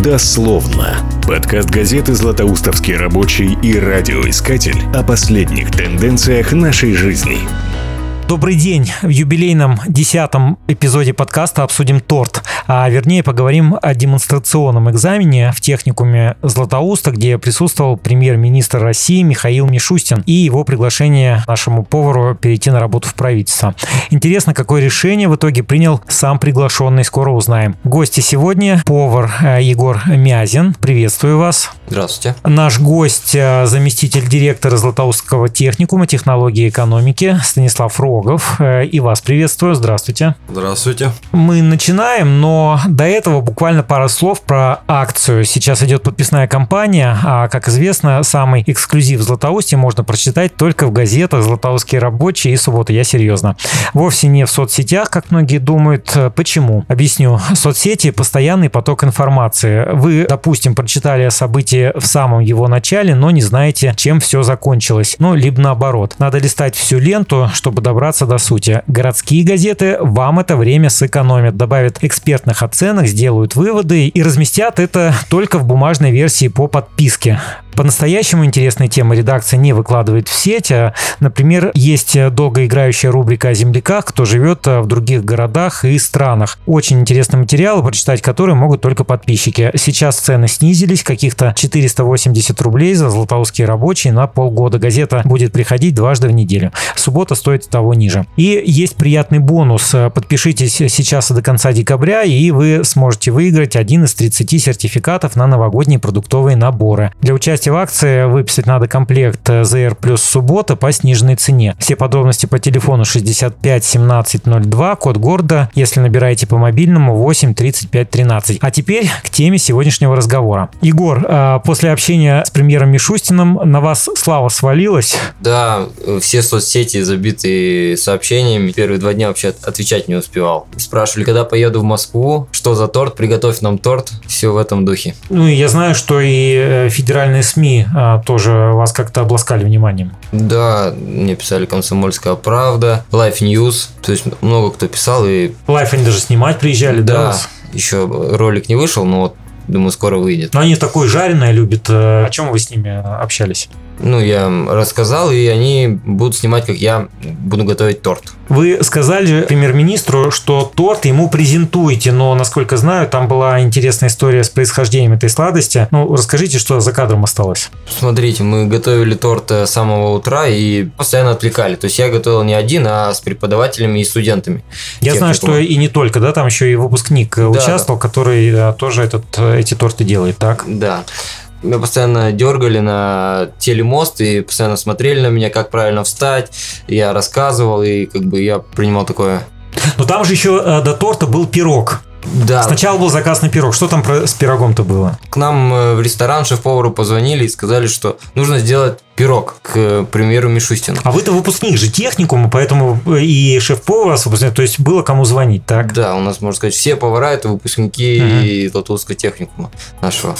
Дословно. Подкаст газеты «Златоустовский рабочий» и радиоискатель о последних тенденциях нашей жизни. Добрый день. В юбилейном десятом эпизоде подкаста обсудим торт, а вернее поговорим о демонстрационном экзамене в техникуме Златоуста, где присутствовал премьер-министр России Михаил Мишустин и его приглашение нашему повару перейти на работу в правительство. Интересно, какое решение в итоге принял сам приглашенный, скоро узнаем. Гости сегодня повар э, Егор Мязин. Приветствую вас. Здравствуйте. Наш гость, э, заместитель директора Златоустского техникума технологии и экономики Станислав Рог Рогов. Э, и вас приветствую. Здравствуйте. Здравствуйте. Мы начинаем, но до этого буквально пара слов про акцию. Сейчас идет подписная кампания, а, как известно, самый эксклюзив в Златоусте можно прочитать только в газетах «Златоустские рабочие» и «Суббота». Я серьезно. Вовсе не в соцсетях, как многие думают. Почему? Объясню. Соцсети – постоянный поток информации. Вы, допустим, прочитали о событии в самом его начале, но не знаете, чем все закончилось. Ну, либо наоборот. Надо листать всю ленту, чтобы добраться добраться до сути. Городские газеты вам это время сэкономят, добавят экспертных оценок, сделают выводы и разместят это только в бумажной версии по подписке. По-настоящему интересные темы редакция не выкладывает в сеть. А, например, есть долгоиграющая рубрика о земляках, кто живет а, в других городах и странах. Очень интересный материал, прочитать который могут только подписчики. Сейчас цены снизились, каких-то 480 рублей за златоустские рабочие на полгода. Газета будет приходить дважды в неделю. Суббота стоит того ниже. И есть приятный бонус. Подпишитесь сейчас до конца декабря, и вы сможете выиграть один из 30 сертификатов на новогодние продуктовые наборы. Для участия в акции выписать надо комплект ZR плюс суббота по сниженной цене. Все подробности по телефону 65 17 02, код города, если набираете по мобильному 8 35 13. А теперь к теме сегодняшнего разговора. Егор, а, после общения с премьером Мишустиным на вас слава свалилась? Да, все соцсети забиты сообщениями. Первые два дня вообще отвечать не успевал. Спрашивали, когда поеду в Москву, что за торт, приготовь нам торт. Все в этом духе. Ну, я знаю, что и э, федеральные СМИ а, тоже вас как-то обласкали вниманием. Да, мне писали «Комсомольская правда», Life News, то есть много кто писал. И... Life они даже снимать приезжали, да? Да, еще ролик не вышел, но вот думаю, скоро выйдет. Но они такое жареное любят. Э, о чем вы с ними общались? Ну, я рассказал, и они будут снимать, как я буду готовить торт. Вы сказали премьер-министру, что торт ему презентуете, но, насколько знаю, там была интересная история с происхождением этой сладости. Ну, расскажите, что за кадром осталось. Смотрите, мы готовили торт с самого утра и постоянно отвлекали. То есть я готовил не один, а с преподавателями и студентами. Я знаю, что и не только, да, там еще и выпускник да, участвовал, да. который тоже этот, эти торты делает, так? Да. Меня постоянно дергали на телемост и постоянно смотрели на меня, как правильно встать. Я рассказывал, и как бы я принимал такое. Но там же еще э, до торта был пирог. Да. Сначала был заказ на пирог. Что там с пирогом-то было? К нам э, в ресторан шеф-повару позвонили и сказали, что нужно сделать пирог к премьеру Мишустину. А вы-то выпускник же техникума, поэтому и шеф-повар выпускник, то есть было кому звонить, так? Да, у нас, можно сказать, все повара это выпускники угу. Латвийского техникума нашего.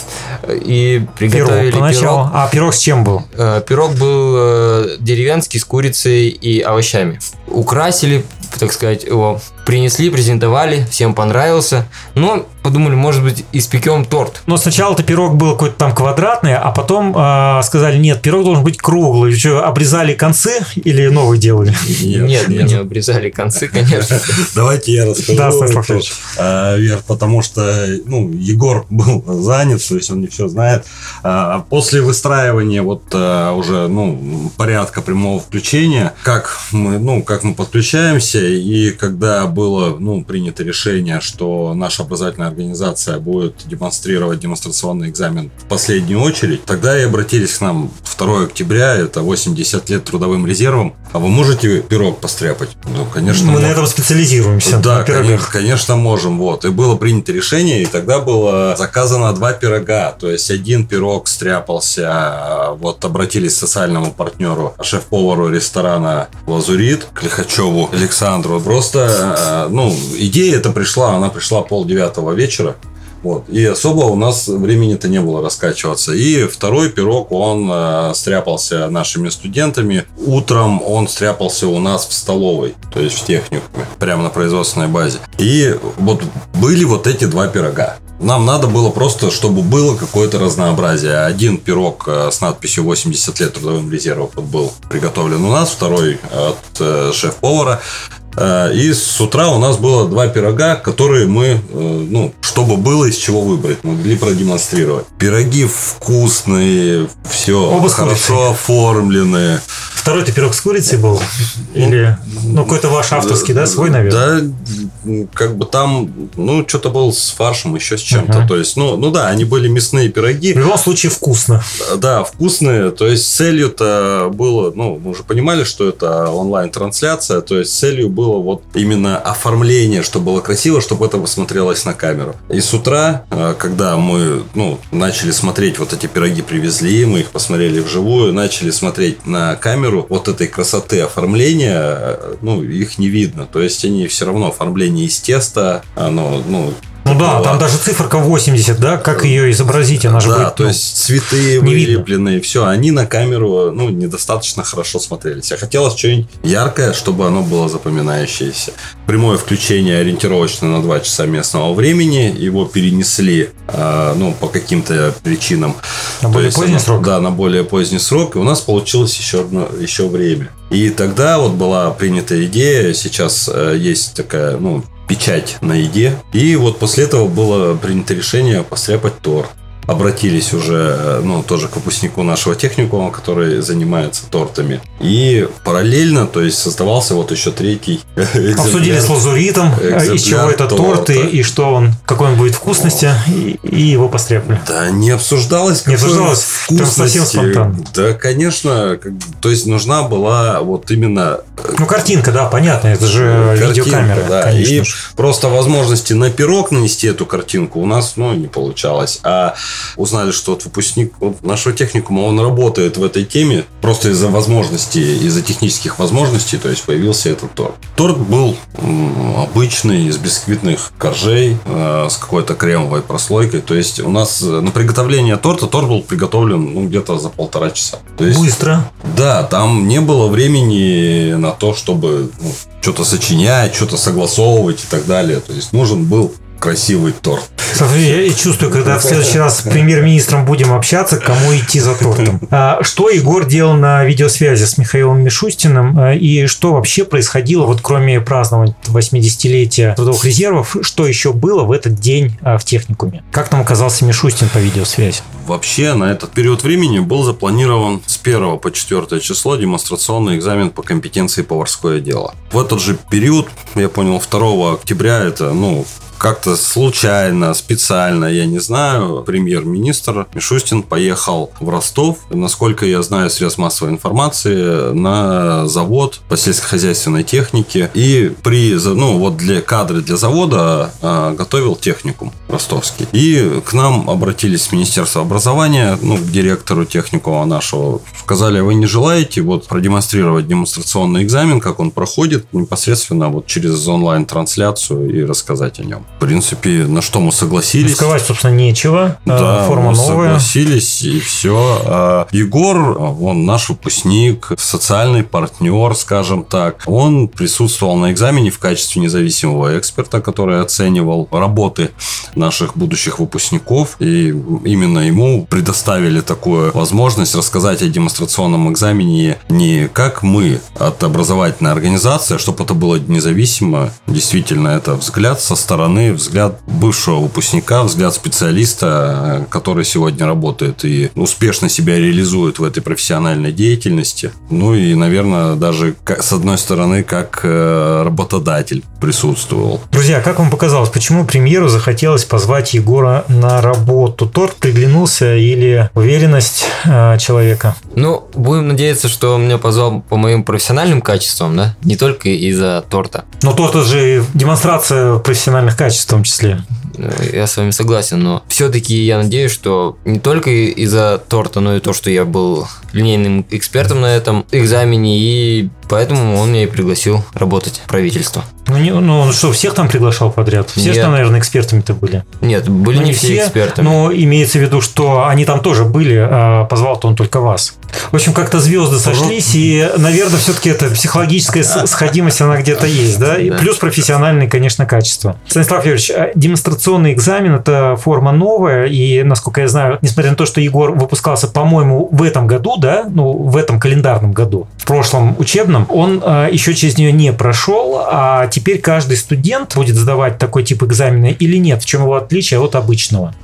И приготовили пирог. Поначалу. пирог. А пирог с чем был? Э, пирог был э, деревенский с курицей и овощами. Украсили, так сказать, его принесли, презентовали, всем понравился. Но подумали, может быть, испекем торт. Но сначала-то пирог был какой-то там квадратный, а потом э, сказали, нет, пирог должен быть круглый. Что, обрезали концы или новый делали? Нет, нет, не обрезали концы, конечно. Давайте я расскажу. Да, Станислав а, Вер, потому что, ну, Егор был занят, то есть он не все знает. А, после выстраивания вот уже, ну, порядка прямого включения, как мы, ну, как мы подключаемся, и когда было, ну, принято решение, что наша образовательная организация будет демонстрировать демонстрационный экзамен в последнюю очередь, тогда и обратились к нам 2 октября, это 80 лет трудовым резервом. А вы можете пирог постряпать? Ну, конечно. Мы можем. на этом специализируемся. Да, конечно, конечно, можем. Вот. И было принято решение, и тогда было заказано два пирога. То есть один пирог стряпался, вот обратились к социальному партнеру, шеф-повару ресторана Лазурит, Клихачеву Александру. Просто, а, ну, идея эта пришла, она пришла пол девятого вечера. Вот. И особо у нас времени-то не было раскачиваться. И второй пирог, он э, стряпался нашими студентами. Утром он стряпался у нас в столовой, то есть в техникуме, прямо на производственной базе. И вот были вот эти два пирога. нам надо было просто, чтобы было какое-то разнообразие. Один пирог э, с надписью 80 лет трудовым резервом был приготовлен у нас, второй от э, шеф-повара. Э, и с утра у нас было два пирога, которые мы, ну, чтобы было из чего выбрать, могли продемонстрировать. Пироги вкусные, все Оба хорошо оформленные. Второй-то пирог с курицей был? Или, ну, какой-то ваш авторский, да, свой, наверное? Да, как бы там, ну, что-то был с фаршем, еще с чем-то. Ага. То есть, ну, ну да, они были мясные пироги. В любом случае вкусно. Да, вкусные. То есть, целью-то было, ну, мы уже понимали, что это онлайн-трансляция. То есть, целью было вот именно оформление, чтобы было красиво, чтобы это смотрелось на камеру. И с утра, э, когда мы, ну, начали смотреть, вот эти пироги привезли, мы их посмотрели вживую, начали смотреть на камеру, вот этой красоты оформления, э, ну, их не видно. То есть, они все равно оформление из теста, оно, ну, ну да, там даже циферка 80, да, как ее изобразить, она же да, будет, то ну, есть цветы вылепленные, все, они на камеру, ну, недостаточно хорошо смотрелись. А хотелось что-нибудь яркое, чтобы оно было запоминающееся. Прямое включение ориентировочно на 2 часа местного времени, его перенесли, э, ну, по каким-то причинам. На более есть, поздний срок? Да, на более поздний срок, и у нас получилось еще, одно, еще время. И тогда вот была принята идея, сейчас э, есть такая, ну, печать на еде. И вот после этого было принято решение постряпать торт обратились уже, э, ну, тоже к выпускнику нашего техникума, который занимается тортами. И параллельно, то есть, создавался вот еще третий Обсудили с лазуритом, э, из чего это торт, и, и что он, какой он будет вкусности, и, и его постряпали. Да, не обсуждалось. Не обсуждалось, прям совсем спонтанно. Да, конечно, то есть, нужна была вот именно... Э, ну, картинка, да, понятно, это же картинка, видеокамера, да, конечно. И просто возможности на пирог нанести эту картинку у нас, ну, не получалось. А узнали, что вот выпускник вот нашего техникума, он работает в этой теме просто из-за возможностей, из-за технических возможностей, то есть появился этот торт. Торт был обычный, из бисквитных коржей, э, с какой-то кремовой прослойкой. То есть у нас на приготовление торта торт был приготовлен ну, где-то за полтора часа. То есть, Быстро. Да, там не было времени на то, чтобы ну, что-то сочинять, что-то согласовывать и так далее. То есть нужен был красивый торт. Смотри, я чувствую, когда в следующий раз с премьер-министром будем общаться, кому идти за тортом. А, что Егор делал на видеосвязи с Михаилом Мишустиным а, и что вообще происходило, вот кроме празднования 80-летия трудовых резервов, что еще было в этот день а, в техникуме? Как там оказался Мишустин по видеосвязи? Вообще на этот период времени был запланирован с 1 по 4 число демонстрационный экзамен по компетенции поварское дело. В этот же период, я понял, 2 октября это, ну, как-то случайно, специально, я не знаю, премьер-министр Мишустин поехал в Ростов, насколько я знаю, средств массовой информации, на завод по сельскохозяйственной технике. И при, ну, вот для кадры для завода а, готовил техникум ростовский. И к нам обратились с Министерства образования, ну, к директору техникума нашего. Сказали, вы не желаете вот продемонстрировать демонстрационный экзамен, как он проходит, непосредственно вот через онлайн-трансляцию и рассказать о нем. В принципе, на что мы согласились. Сказать, собственно, нечего. Да, Форма мы новая. согласились, и все. А Егор, он наш выпускник, социальный партнер, скажем так. Он присутствовал на экзамене в качестве независимого эксперта, который оценивал работы наших будущих выпускников. И именно ему предоставили такую возможность рассказать о демонстрационном экзамене не как мы от образовательной организации, а чтобы это было независимо. Действительно, это взгляд со стороны стороны взгляд бывшего выпускника, взгляд специалиста, который сегодня работает и успешно себя реализует в этой профессиональной деятельности. Ну и, наверное, даже с одной стороны, как э, работодатель присутствовал. Друзья, как вам показалось, почему премьеру захотелось позвать Егора на работу? Торт приглянулся или уверенность э, человека? Ну, будем надеяться, что он меня позвал по моим профессиональным качествам, да? Не только из-за торта. Но торт это же демонстрация профессиональных качеств в том числе. Я с вами согласен, но все-таки я надеюсь, что не только из-за торта, но и то, что я был линейным экспертом на этом экзамене, и поэтому он меня и пригласил работать в правительство. Ну, не, ну он что, всех там приглашал подряд? Все Нет. же там, наверное, экспертами-то были. Нет, были ну, не, не все экспертами. Но имеется в виду, что они там тоже были, а позвал-то он только вас. В общем, как-то звезды сошлись, и, наверное, все-таки эта психологическая сходимость, она где-то есть, да? И плюс профессиональные, конечно, качества. Станислав Юрьевич, а демонстрационный экзамен – это форма новая, и, насколько я знаю, несмотря на то, что Егор выпускался, по-моему, в этом году, да, ну, в этом календарном году, в прошлом учебном, он э, еще через нее не прошел, а теперь каждый студент будет сдавать такой тип экзамена или нет? В чем его отличие от обычного?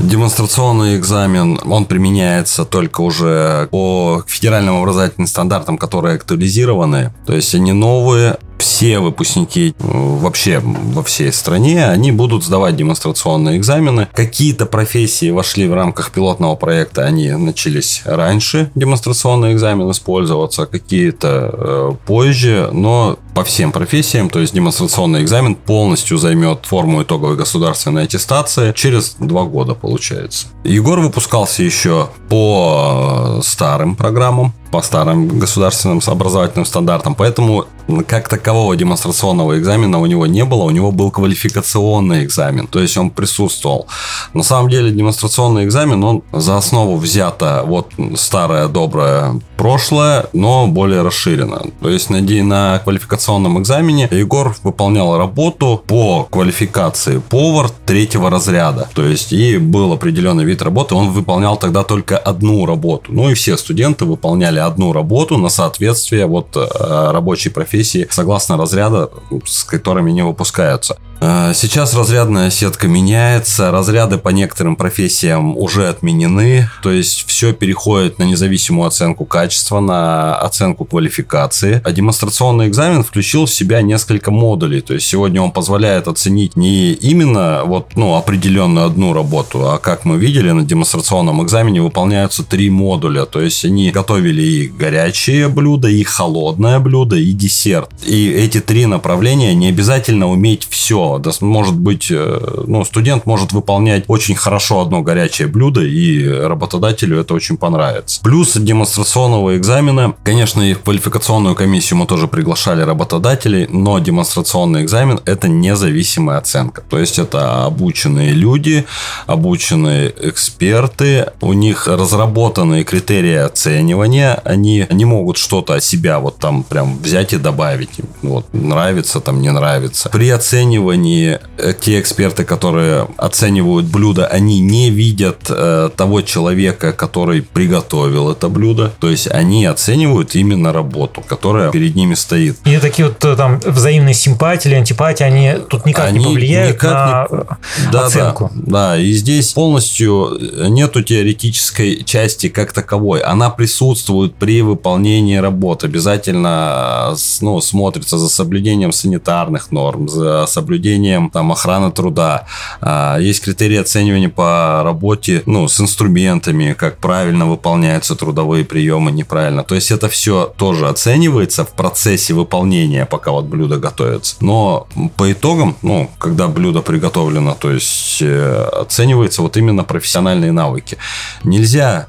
Демонстрационный экзамен, он применяется только уже по федеральным образовательным стандартам, которые актуализированы. То есть они новые, все выпускники э, вообще во всей стране, они будут сдавать демонстрационные экзамены. Какие-то профессии вошли в рамках пилотного проекта, они начались раньше, демонстрационный экзамен использоваться, какие-то э, позже, но по всем профессиям, то есть демонстрационный экзамен полностью займет форму итоговой государственной аттестации через два года, получается. Егор выпускался еще по э, старым программам, по старым государственным образовательным стандартам, поэтому как такового демонстрационного экзамена у него не было, у него был квалификационный экзамен, то есть он присутствовал. На самом деле демонстрационный экзамен, он за основу взято вот старое доброе прошлое, но более расширено. То есть на, на квалификационном экзамене Егор выполнял работу по квалификации повар третьего разряда, то есть и был определенный вид работы, он выполнял тогда только одну работу. Ну и все студенты выполняли одну работу на соответствие вот э, рабочей профессии согласно разряда, с которыми не выпускаются. Э, сейчас разрядная сетка меняется, разряды по некоторым профессиям уже отменены, то есть все переходит на независимую оценку качества, на оценку квалификации. А демонстрационный экзамен включил в себя несколько модулей, то есть сегодня он позволяет оценить не именно вот, ну, определенную одну работу, а как мы видели на демонстрационном экзамене выполняются три модуля, то есть они готовили и горячие блюда, и холодное блюдо, и десерт. И эти три направления не обязательно уметь все да, может быть, э, ну, студент может выполнять очень хорошо одно горячее блюдо, и работодателю это очень понравится. Плюс демонстрационного экзамена, конечно, и в квалификационную комиссию мы тоже приглашали работодателей, но демонстрационный экзамен – это независимая оценка. То есть, это обученные люди, обученные эксперты, у них разработанные критерии оценивания, они не могут что-то от себя вот там прям взять и добавить. Вот, нравится, там не нравится. При оценивании они, э, те эксперты, которые оценивают блюдо, они не видят э, того человека, который приготовил это блюдо. То есть они оценивают именно работу, которая перед ними стоит. И такие вот э, там взаимные симпатии или антипатии, они тут никак они не повлияют никак на не... да, оценку. Да, да, и здесь полностью нету теоретической части как таковой. Она присутствует при выполнении работы. Обязательно ну, смотрится за соблюдением санитарных норм, за соблюдением соблюдением там, охраны труда. А, есть критерии оценивания по работе ну, с инструментами, как правильно выполняются трудовые приемы, неправильно. То есть это все тоже оценивается в процессе выполнения, пока вот блюдо готовится. Но по итогам, ну, когда блюдо приготовлено, то есть э, оценивается вот именно профессиональные навыки. Нельзя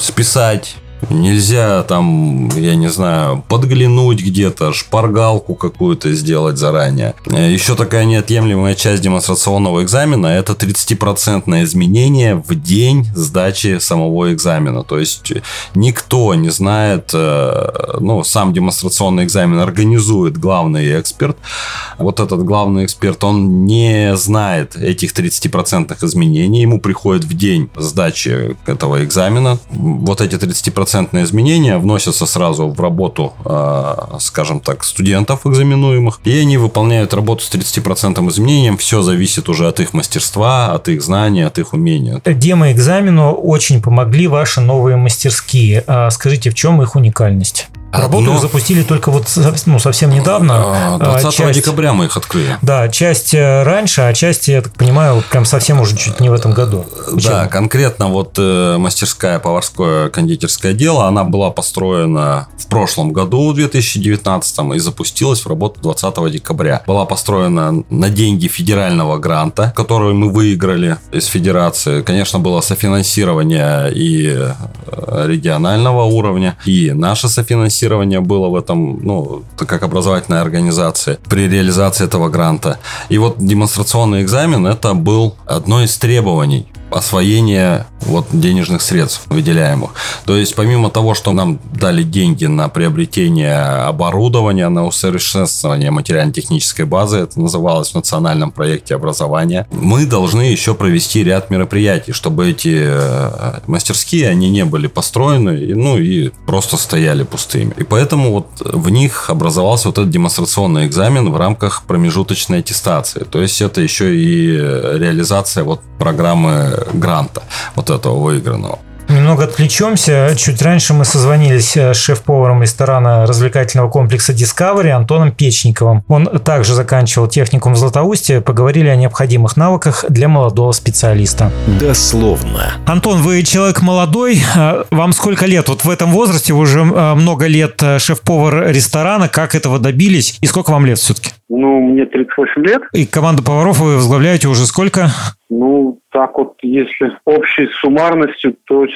списать Нельзя там, я не знаю, подглянуть где-то, шпаргалку какую-то сделать заранее. Еще такая неотъемлемая часть демонстрационного экзамена – это 30% изменение в день сдачи самого экзамена. То есть никто не знает, э, ну, сам демонстрационный экзамен организует главный эксперт. Вот этот главный эксперт, он не знает этих 30% изменений. Ему приходит в день сдачи этого экзамена. Вот эти 30% процентные изменения вносятся сразу в работу, а, скажем так, студентов экзаменуемых, и они выполняют работу с 30% изменением. Все зависит уже от их мастерства, от их знаний, от их умения. Демо-экзамену очень помогли ваши новые мастерские. А скажите, в чем их уникальность? Работу Но... запустили только вот ну, совсем недавно. 20 а, часть, декабря мы их открыли. Да, часть э, раньше, а часть, я так понимаю, прям совсем уже чуть не в этом году. Учебу. Да, конкретно вот э, мастерская поварское кондитерское дело, она была построена в прошлом году, в 2019, и запустилась в работу 20 декабря. Была построена на деньги федерального гранта, который мы выиграли из федерации. Конечно, было софинансирование и э, регионального уровня, и наше софинансирование финансирование было в этом, ну, как образовательная организация при реализации этого гранта. И вот демонстрационный экзамен это был одно из требований освоения вот денежных средств выделяемых. То есть помимо того, что нам дали деньги на приобретение оборудования, на усовершенствование материально-технической базы, это называлось в национальном проекте образования, мы должны еще провести ряд мероприятий, чтобы эти э, мастерские, они не были построены, ну и просто стояли пустыми. И поэтому вот в них образовался вот этот демонстрационный экзамен в рамках промежуточной аттестации. То есть это еще и реализация вот программы гранта вот этого выигранного. Немного отвлечемся. Чуть раньше мы созвонились э, с шеф-поваром ресторана развлекательного комплекса Discovery Антоном Печниковым. Он также заканчивал техникум в Златоусте. Поговорили о необходимых навыках для молодого специалиста. Дословно. Антон, вы человек молодой. Э, вам сколько лет? Вот в этом возрасте вы уже э, много лет шеф-повар ресторана. Как этого добились? И сколько вам лет все-таки? Ну, мне 38 лет. И команду поваров вы возглавляете уже сколько? Ну, так вот, если общей суммарностью, то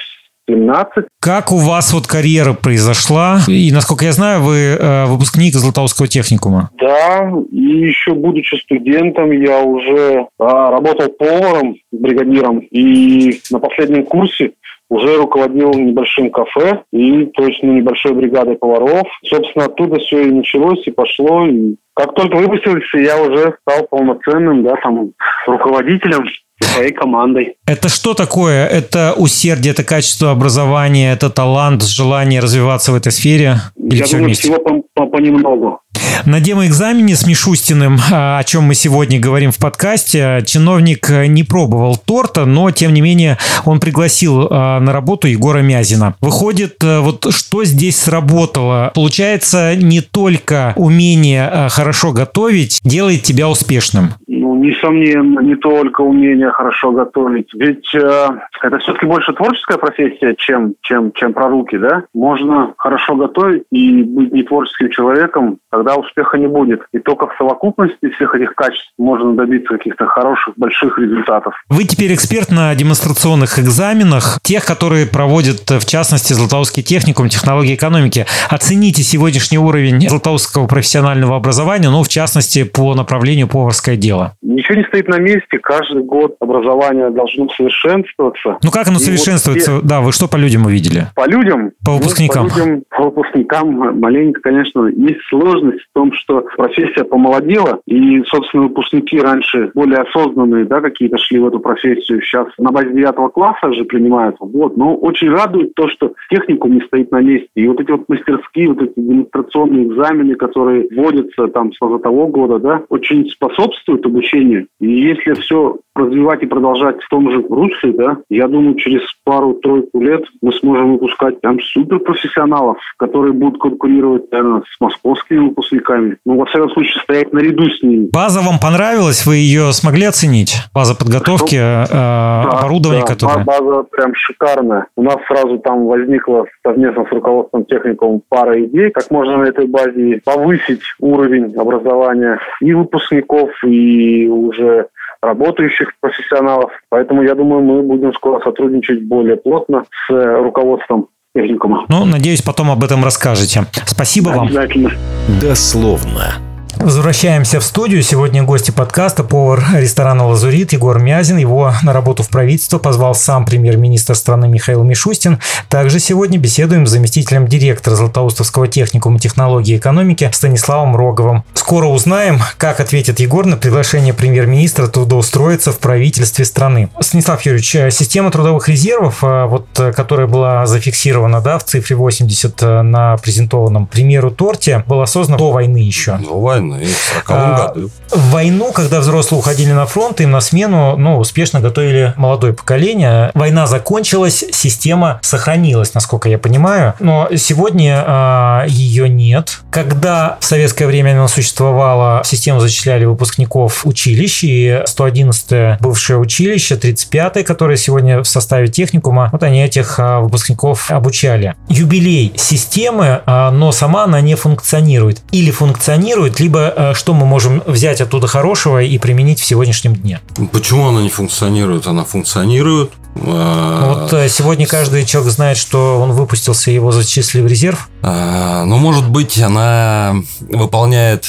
17. Как у вас вот карьера произошла? И, насколько я знаю, вы э, выпускник Златоустского техникума. Да, и еще будучи студентом, я уже а, работал поваром, бригадиром. И на последнем курсе уже руководил небольшим кафе и, то есть, ну, небольшой бригадой поваров. Собственно, оттуда все и началось, и пошло. И как только выпустился, я уже стал полноценным, да, там, руководителем своей командой. Это что такое? Это усердие, это качество образования, это талант, желание развиваться в этой сфере? Или Я все думаю, вместе? всего по, по, понемногу. На демоэкзамене с Мишустиным, а, о чем мы сегодня говорим в подкасте, чиновник не пробовал торта, но, тем не менее, он пригласил а, на работу Егора Мязина. Выходит, э, вот что здесь сработало? Получается, не только умение а, хорошо готовить делает тебя успешным. Ну, несомненно, не только умение хорошо готовить. Ведь э, это все-таки больше творческая профессия, чем, чем, чем про руки, да? Можно хорошо готовить и быть не творческим человеком, тогда успеха не будет. И только в совокупности всех этих качеств можно добиться каких-то хороших, больших результатов. Вы теперь эксперт на демонстрационных экзаменах, тех, которые проводят, в частности, Златоустский техникум технологии экономики. Оцените сегодняшний уровень Златоустского профессионального образования, ну, в частности, по направлению поварское дело. Ничего не стоит на месте. Каждый год образование должно совершенствоваться. Ну, как оно совершенствуется? Вот да, вы что по людям увидели? По людям? По выпускникам? Ну, по, людям, по выпускникам маленько, конечно, есть сложность в том, что профессия помолодела, и, собственно, выпускники раньше более осознанные, да, какие-то шли в эту профессию. Сейчас на базе девятого класса же принимаются. Вот. Но очень радует то, что техникум не стоит на месте. И вот эти вот мастерские, вот эти демонстрационные экзамены, которые вводятся там с того года, да, очень способствуют обучению. И если все развивать и продолжать в том же русле, да, я думаю, через пару-тройку лет мы сможем выпускать там суперпрофессионалов, которые будут конкурировать, наверное, с московскими выпускниками. Ну, во всяком случае, стоять наряду с ними. База вам понравилась? Вы ее смогли оценить? База подготовки, э, да, оборудование, да, которое... база прям шикарная. У нас сразу там возникла совместно с руководством техникум пара идей, как можно на этой базе повысить уровень образования и выпускников, и уже работающих профессионалов. Поэтому я думаю, мы будем скоро сотрудничать более плотно с руководством техникума. Ну, надеюсь, потом об этом расскажете. Спасибо вам. Обязательно. Дословно. Возвращаемся в студию. Сегодня гости подкаста повар ресторана «Лазурит» Егор Мязин. Его на работу в правительство позвал сам премьер-министр страны Михаил Мишустин. Также сегодня беседуем с заместителем директора Златоустовского техникума технологии и экономики Станиславом Роговым. Скоро узнаем, как ответит Егор на приглашение премьер-министра трудоустроиться в правительстве страны. Станислав Юрьевич, э, система трудовых резервов, э, вот, э, которая была зафиксирована да, в цифре 80 на презентованном примеру торте, была создана до войны еще. До войны войны, в 40 а, году. В войну, когда взрослые уходили на фронт, им на смену ну, успешно готовили молодое поколение. Война закончилась, система сохранилась, насколько я понимаю. Но сегодня а, ее нет. Когда в советское время она существовала, в систему зачисляли выпускников училищ, и 111 бывшее училище, 35 которое сегодня в составе техникума, вот они этих а, выпускников обучали. Юбилей системы, а, но сама она не функционирует. Или функционирует, либо либо э, что мы можем взять оттуда хорошего и применить в сегодняшнем дне? Почему она не функционирует? Она функционирует. А, вот э, сегодня каждый человек знает, что он выпустился, его зачислили в резерв. А, ну, может быть, она выполняет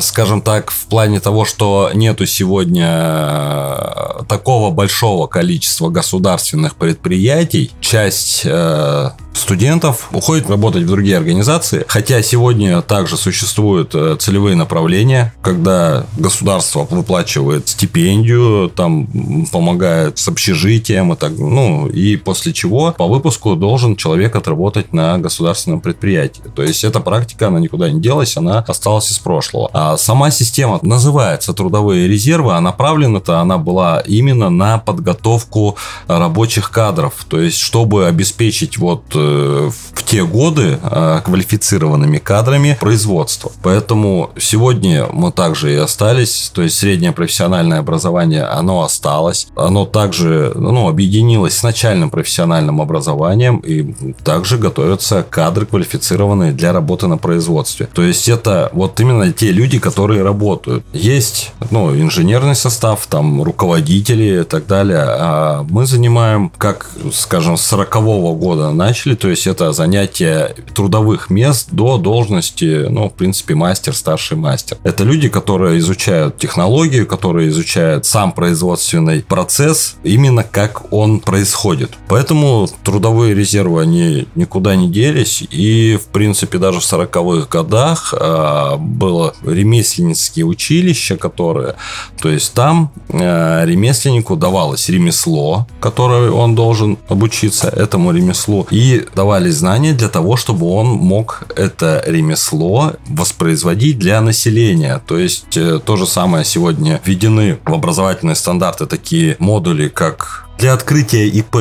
скажем так, в плане того, что нету сегодня э, такого большого количества государственных предприятий, часть э, студентов уходит работать в другие организации, хотя сегодня также существуют э, целевые направления, когда государство выплачивает стипендию, там помогает с общежитием и так, ну, и после чего по выпуску должен человек отработать на государственном предприятии. То есть эта практика, она никуда не делась, она осталась из прошлого. А сама система называется трудовые резервы, а направлена-то она была именно на подготовку рабочих кадров. То есть, чтобы обеспечить вот э, в те годы а, квалифицированными кадрами производства. Поэтому сегодня мы также и остались, то есть среднее профессиональное образование, оно осталось, оно также ну, объединилось с начальным профессиональным образованием и также готовятся кадры квалифицированные для работы на производстве. То есть это вот именно те люди, которые работают. Есть ну, инженерный состав, там руководители и так далее, а мы занимаем, как, скажем, с 40 -го года начали, то есть это занятие трудовых мест до должности, ну, в принципе, мастер, старший мастер. Это люди, которые изучают технологию, которые изучают сам производственный процесс, именно как он происходит. Поэтому трудовые резервы, они никуда не делись, и, в принципе, даже в 40-х годах э, было ремесленнические училища, которые, то есть там э, ремесленнику давалось ремесло, которое он должен обучиться этому ремеслу, и давали знания для того, чтобы он мог это ремесло воспроизводить для населения. То есть э, то же самое сегодня введены в образовательные стандарты такие модули, как для открытия ИП.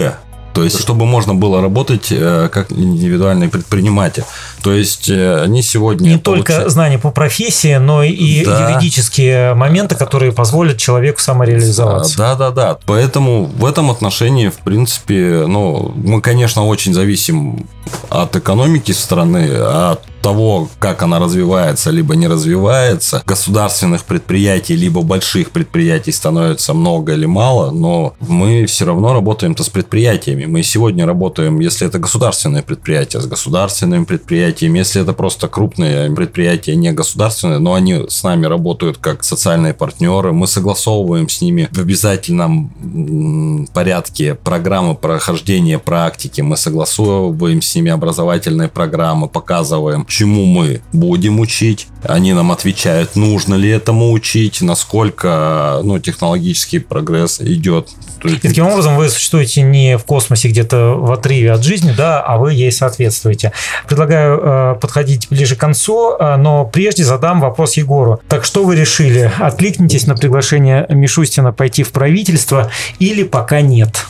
То есть, чтобы можно было работать э, как индивидуальный предприниматель. То есть, э, они сегодня... Не получают... только знания по профессии, но и да. юридические моменты, которые позволят человеку самореализоваться. Да, да, да. Поэтому в этом отношении, в принципе, ну, мы, конечно, очень зависим от экономики страны, от того, как она развивается, либо не развивается, государственных предприятий, либо больших предприятий становится много или мало, но мы все равно работаем-то с предприятиями. Мы сегодня работаем, если это государственные предприятия, с государственными предприятиями, если это просто крупные предприятия, не государственные, но они с нами работают как социальные партнеры, мы согласовываем с ними в обязательном порядке программы прохождения практики, мы согласовываем с ними образовательные программы, показываем, чему мы будем учить. Они нам отвечают, нужно ли этому учить, насколько ну, технологический прогресс идет. И таким образом вы существуете не в космосе где-то в отрыве от жизни, да, а вы ей соответствуете. Предлагаю э, подходить ближе к концу, э, но прежде задам вопрос Егору. Так что вы решили? Откликнитесь на приглашение Мишустина пойти в правительство или пока нет?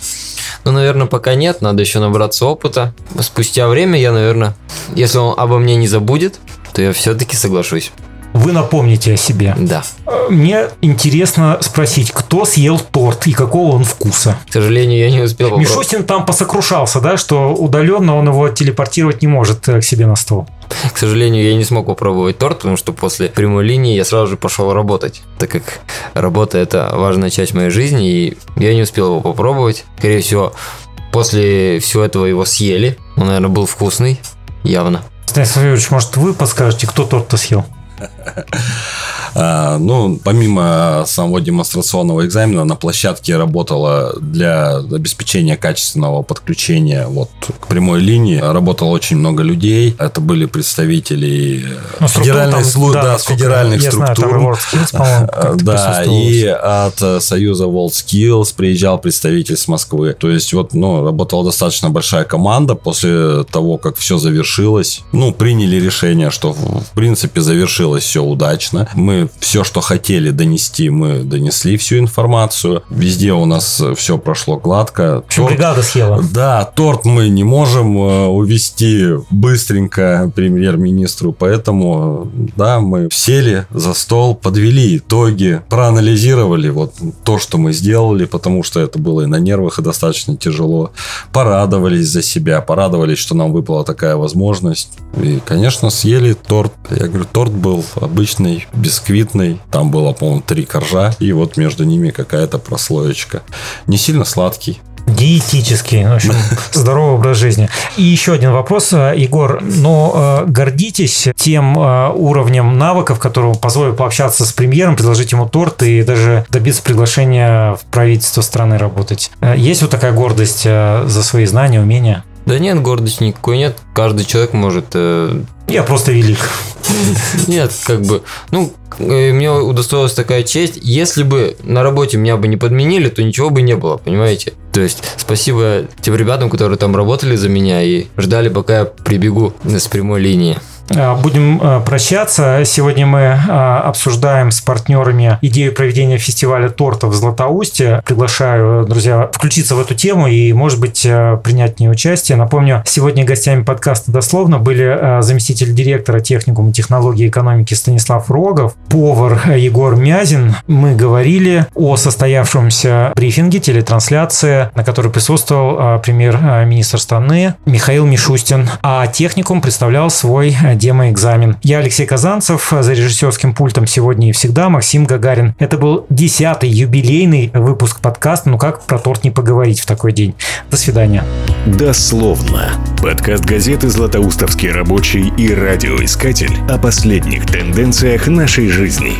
Ну, наверное, пока нет, надо еще набраться опыта. Спустя время я, наверное, если он обо мне не забудет, то я все-таки соглашусь. Вы напомните о себе. Да. Мне интересно спросить, кто съел торт и какого он вкуса? К сожалению, я не успел попробовать. Мишустин там посокрушался, да, что удаленно он его телепортировать не может э, к себе на стол. К сожалению, я не смог попробовать торт, потому что после прямой линии я сразу же пошел работать, так как работа это важная часть моей жизни, и я не успел его попробовать. Скорее всего, после всего этого его съели. Он, наверное, был вкусный, явно. Станислав Юрьевич, может, вы подскажете, кто торт-то съел? А, ну, помимо самого демонстрационного экзамена, на площадке работала для обеспечения качественного подключения вот прямой линии. Работало очень много людей. Это были представители ну, федеральных служб, да, да, федеральных структур. Знаю, да, и от Союза WorldSkills приезжал представитель с Москвы. То есть вот, ну, работала достаточно большая команда. После того, как все завершилось, ну, приняли решение, что в принципе завершилось все удачно. Мы все, что хотели донести, мы донесли всю информацию. Везде у нас все прошло гладко. Торт, бригада съела. Да, торт мы не можем э, увести быстренько премьер-министру, поэтому, да, мы сели за стол, подвели итоги, проанализировали вот то, что мы сделали, потому что это было и на нервах, и достаточно тяжело. Порадовались за себя, порадовались, что нам выпала такая возможность. И, конечно, съели торт. Я говорю, торт был обычный, бисквит бисквитный. Там было, по-моему, три коржа. И вот между ними какая-то прослоечка. Не сильно сладкий. Диетический, в общем, здоровый образ жизни. И еще один вопрос, Егор. Но гордитесь тем уровнем навыков, который позволит пообщаться с премьером, предложить ему торт и даже добиться приглашения в правительство страны работать. Есть вот такая гордость за свои знания, умения? Да нет, гордости никакой нет. Каждый человек может... Э... Я просто велик. Нет, как бы... Ну, э, мне удостоилась такая честь. Если бы на работе меня бы не подменили, то ничего бы не было, понимаете? То есть спасибо тем ребятам, которые там работали за меня и ждали, пока я прибегу с прямой линии. А, будем а, прощаться. Сегодня мы а, обсуждаем с партнерами идею проведения фестиваля тортов в Златоусте. Приглашаю, друзья, включиться в эту тему и, может быть, принять в ней участие. Напомню, сегодня гостями подкаста «Дословно» были заместитель директора техникума технологии и экономики Станислав Рогов, повар Егор Мязин. Мы говорили о состоявшемся брифинге, телетрансляции, на которой присутствовал премьер-министр страны Михаил Мишустин. А техникум представлял свой демоэкзамен. Я Алексей Казанцев, за режиссерским пультом сегодня и всегда Максим Гагарин. Это был десятый юбилейный выпуск подкаста «Ну как про торт не поговорить в такой день». До свидания. Дословно. Подкаст газеты «Златоустовский рабочий» и радиоискатель о последних тенденциях нашей жизни.